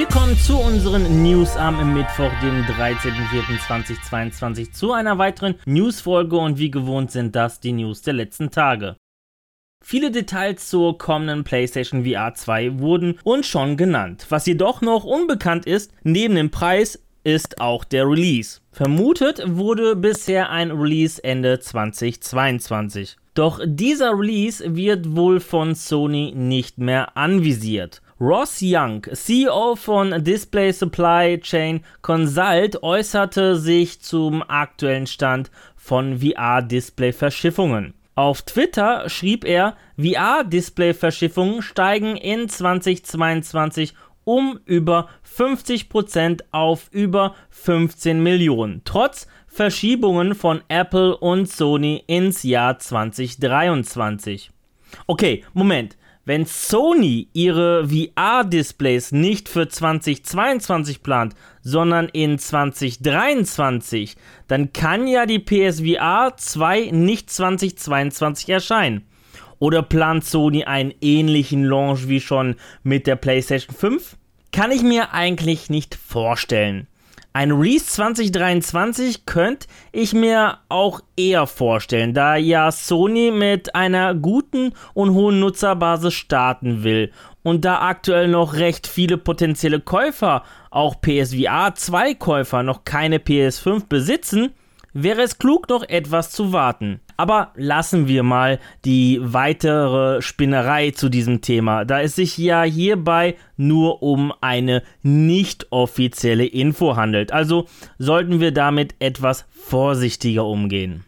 Willkommen zu unseren News am Mittwoch, dem 13.04.2022, zu einer weiteren Newsfolge und wie gewohnt sind das die News der letzten Tage. Viele Details zur kommenden PlayStation VR 2 wurden uns schon genannt. Was jedoch noch unbekannt ist, neben dem Preis ist auch der Release. Vermutet wurde bisher ein Release Ende 2022. Doch dieser Release wird wohl von Sony nicht mehr anvisiert. Ross Young, CEO von Display Supply Chain Consult, äußerte sich zum aktuellen Stand von VR-Display-Verschiffungen. Auf Twitter schrieb er, VR-Display-Verschiffungen steigen in 2022 um über 50% auf über 15 Millionen, trotz Verschiebungen von Apple und Sony ins Jahr 2023. Okay, Moment. Wenn Sony ihre VR-Displays nicht für 2022 plant, sondern in 2023, dann kann ja die PSVR 2 nicht 2022 erscheinen. Oder plant Sony einen ähnlichen Launch wie schon mit der PlayStation 5? Kann ich mir eigentlich nicht vorstellen. Ein Release 2023 könnte ich mir auch eher vorstellen, da ja Sony mit einer guten und hohen Nutzerbasis starten will und da aktuell noch recht viele potenzielle Käufer, auch PSVR 2 Käufer, noch keine PS5 besitzen, wäre es klug, noch etwas zu warten. Aber lassen wir mal die weitere Spinnerei zu diesem Thema, da es sich ja hierbei nur um eine nicht offizielle Info handelt. Also sollten wir damit etwas vorsichtiger umgehen.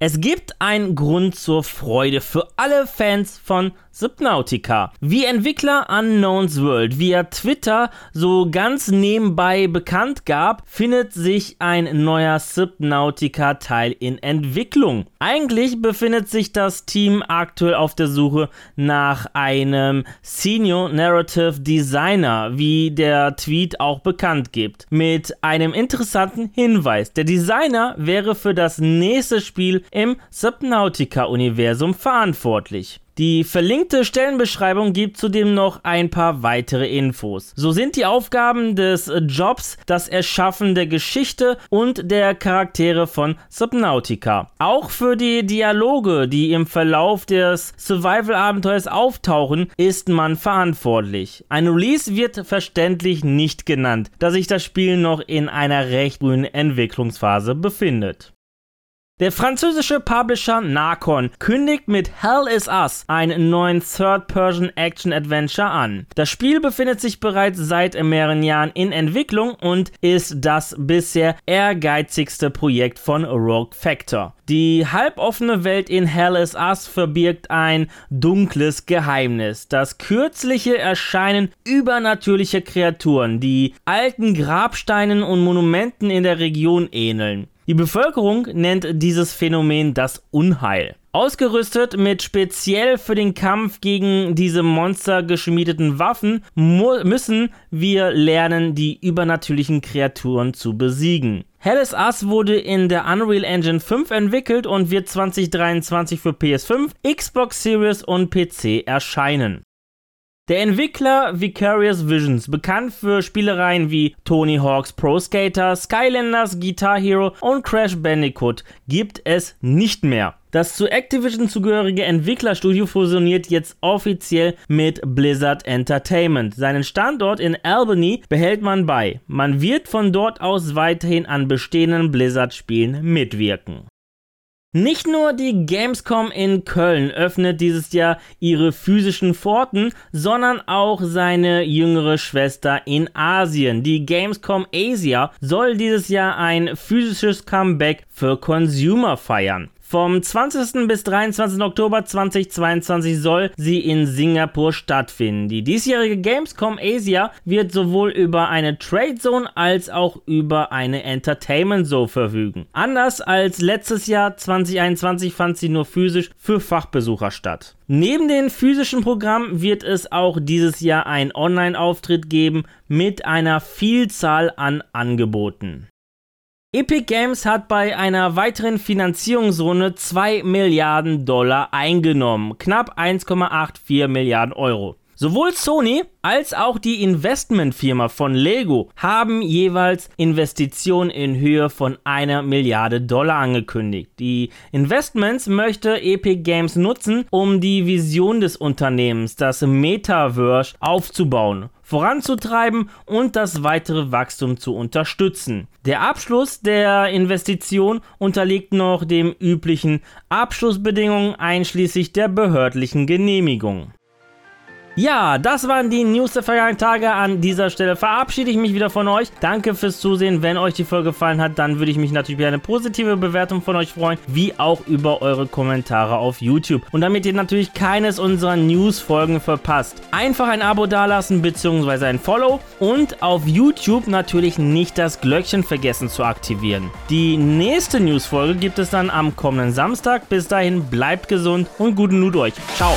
Es gibt einen Grund zur Freude für alle Fans von Subnautica. Wie Entwickler Unknowns World via Twitter so ganz nebenbei bekannt gab, findet sich ein neuer Subnautica-Teil in Entwicklung. Eigentlich befindet sich das Team aktuell auf der Suche nach einem Senior Narrative Designer, wie der Tweet auch bekannt gibt. Mit einem interessanten Hinweis. Der Designer wäre für das nächste Spiel im Subnautica-Universum verantwortlich. Die verlinkte Stellenbeschreibung gibt zudem noch ein paar weitere Infos. So sind die Aufgaben des Jobs das Erschaffen der Geschichte und der Charaktere von Subnautica. Auch für die Dialoge, die im Verlauf des Survival-Abenteuers auftauchen, ist man verantwortlich. Ein Release wird verständlich nicht genannt, da sich das Spiel noch in einer recht frühen Entwicklungsphase befindet. Der französische Publisher Narcon kündigt mit Hell is Us einen neuen Third-Person-Action-Adventure an. Das Spiel befindet sich bereits seit mehreren Jahren in Entwicklung und ist das bisher ehrgeizigste Projekt von Rogue Factor. Die halboffene Welt in Hell is Us verbirgt ein dunkles Geheimnis. Das kürzliche Erscheinen übernatürlicher Kreaturen, die alten Grabsteinen und Monumenten in der Region ähneln. Die Bevölkerung nennt dieses Phänomen das Unheil. Ausgerüstet mit speziell für den Kampf gegen diese Monster geschmiedeten Waffen müssen wir lernen, die übernatürlichen Kreaturen zu besiegen. Hellas Us wurde in der Unreal Engine 5 entwickelt und wird 2023 für PS5, Xbox Series und PC erscheinen. Der Entwickler Vicarious Visions, bekannt für Spielereien wie Tony Hawk's Pro Skater, Skylanders, Guitar Hero und Crash Bandicoot, gibt es nicht mehr. Das zu Activision zugehörige Entwicklerstudio fusioniert jetzt offiziell mit Blizzard Entertainment. Seinen Standort in Albany behält man bei. Man wird von dort aus weiterhin an bestehenden Blizzard-Spielen mitwirken. Nicht nur die Gamescom in Köln öffnet dieses Jahr ihre physischen Pforten, sondern auch seine jüngere Schwester in Asien. Die Gamescom Asia soll dieses Jahr ein physisches Comeback für Consumer feiern. Vom 20. bis 23. Oktober 2022 soll sie in Singapur stattfinden. Die diesjährige Gamescom Asia wird sowohl über eine Trade Zone als auch über eine Entertainment Zone verfügen. Anders als letztes Jahr 2021 fand sie nur physisch für Fachbesucher statt. Neben den physischen Programmen wird es auch dieses Jahr einen Online-Auftritt geben mit einer Vielzahl an Angeboten. Epic Games hat bei einer weiteren Finanzierungsrunde 2 Milliarden Dollar eingenommen, knapp 1,84 Milliarden Euro. Sowohl Sony als auch die Investmentfirma von Lego haben jeweils Investitionen in Höhe von einer Milliarde Dollar angekündigt. Die Investments möchte Epic Games nutzen, um die Vision des Unternehmens, das Metaverse, aufzubauen voranzutreiben und das weitere Wachstum zu unterstützen. Der Abschluss der Investition unterliegt noch dem üblichen Abschlussbedingungen einschließlich der behördlichen Genehmigung. Ja, das waren die News der vergangenen Tage. An dieser Stelle verabschiede ich mich wieder von euch. Danke fürs Zusehen. Wenn euch die Folge gefallen hat, dann würde ich mich natürlich über eine positive Bewertung von euch freuen, wie auch über eure Kommentare auf YouTube. Und damit ihr natürlich keines unserer News-Folgen verpasst, einfach ein Abo dalassen bzw. ein Follow und auf YouTube natürlich nicht das Glöckchen vergessen zu aktivieren. Die nächste News-Folge gibt es dann am kommenden Samstag. Bis dahin bleibt gesund und guten Loot euch. Ciao.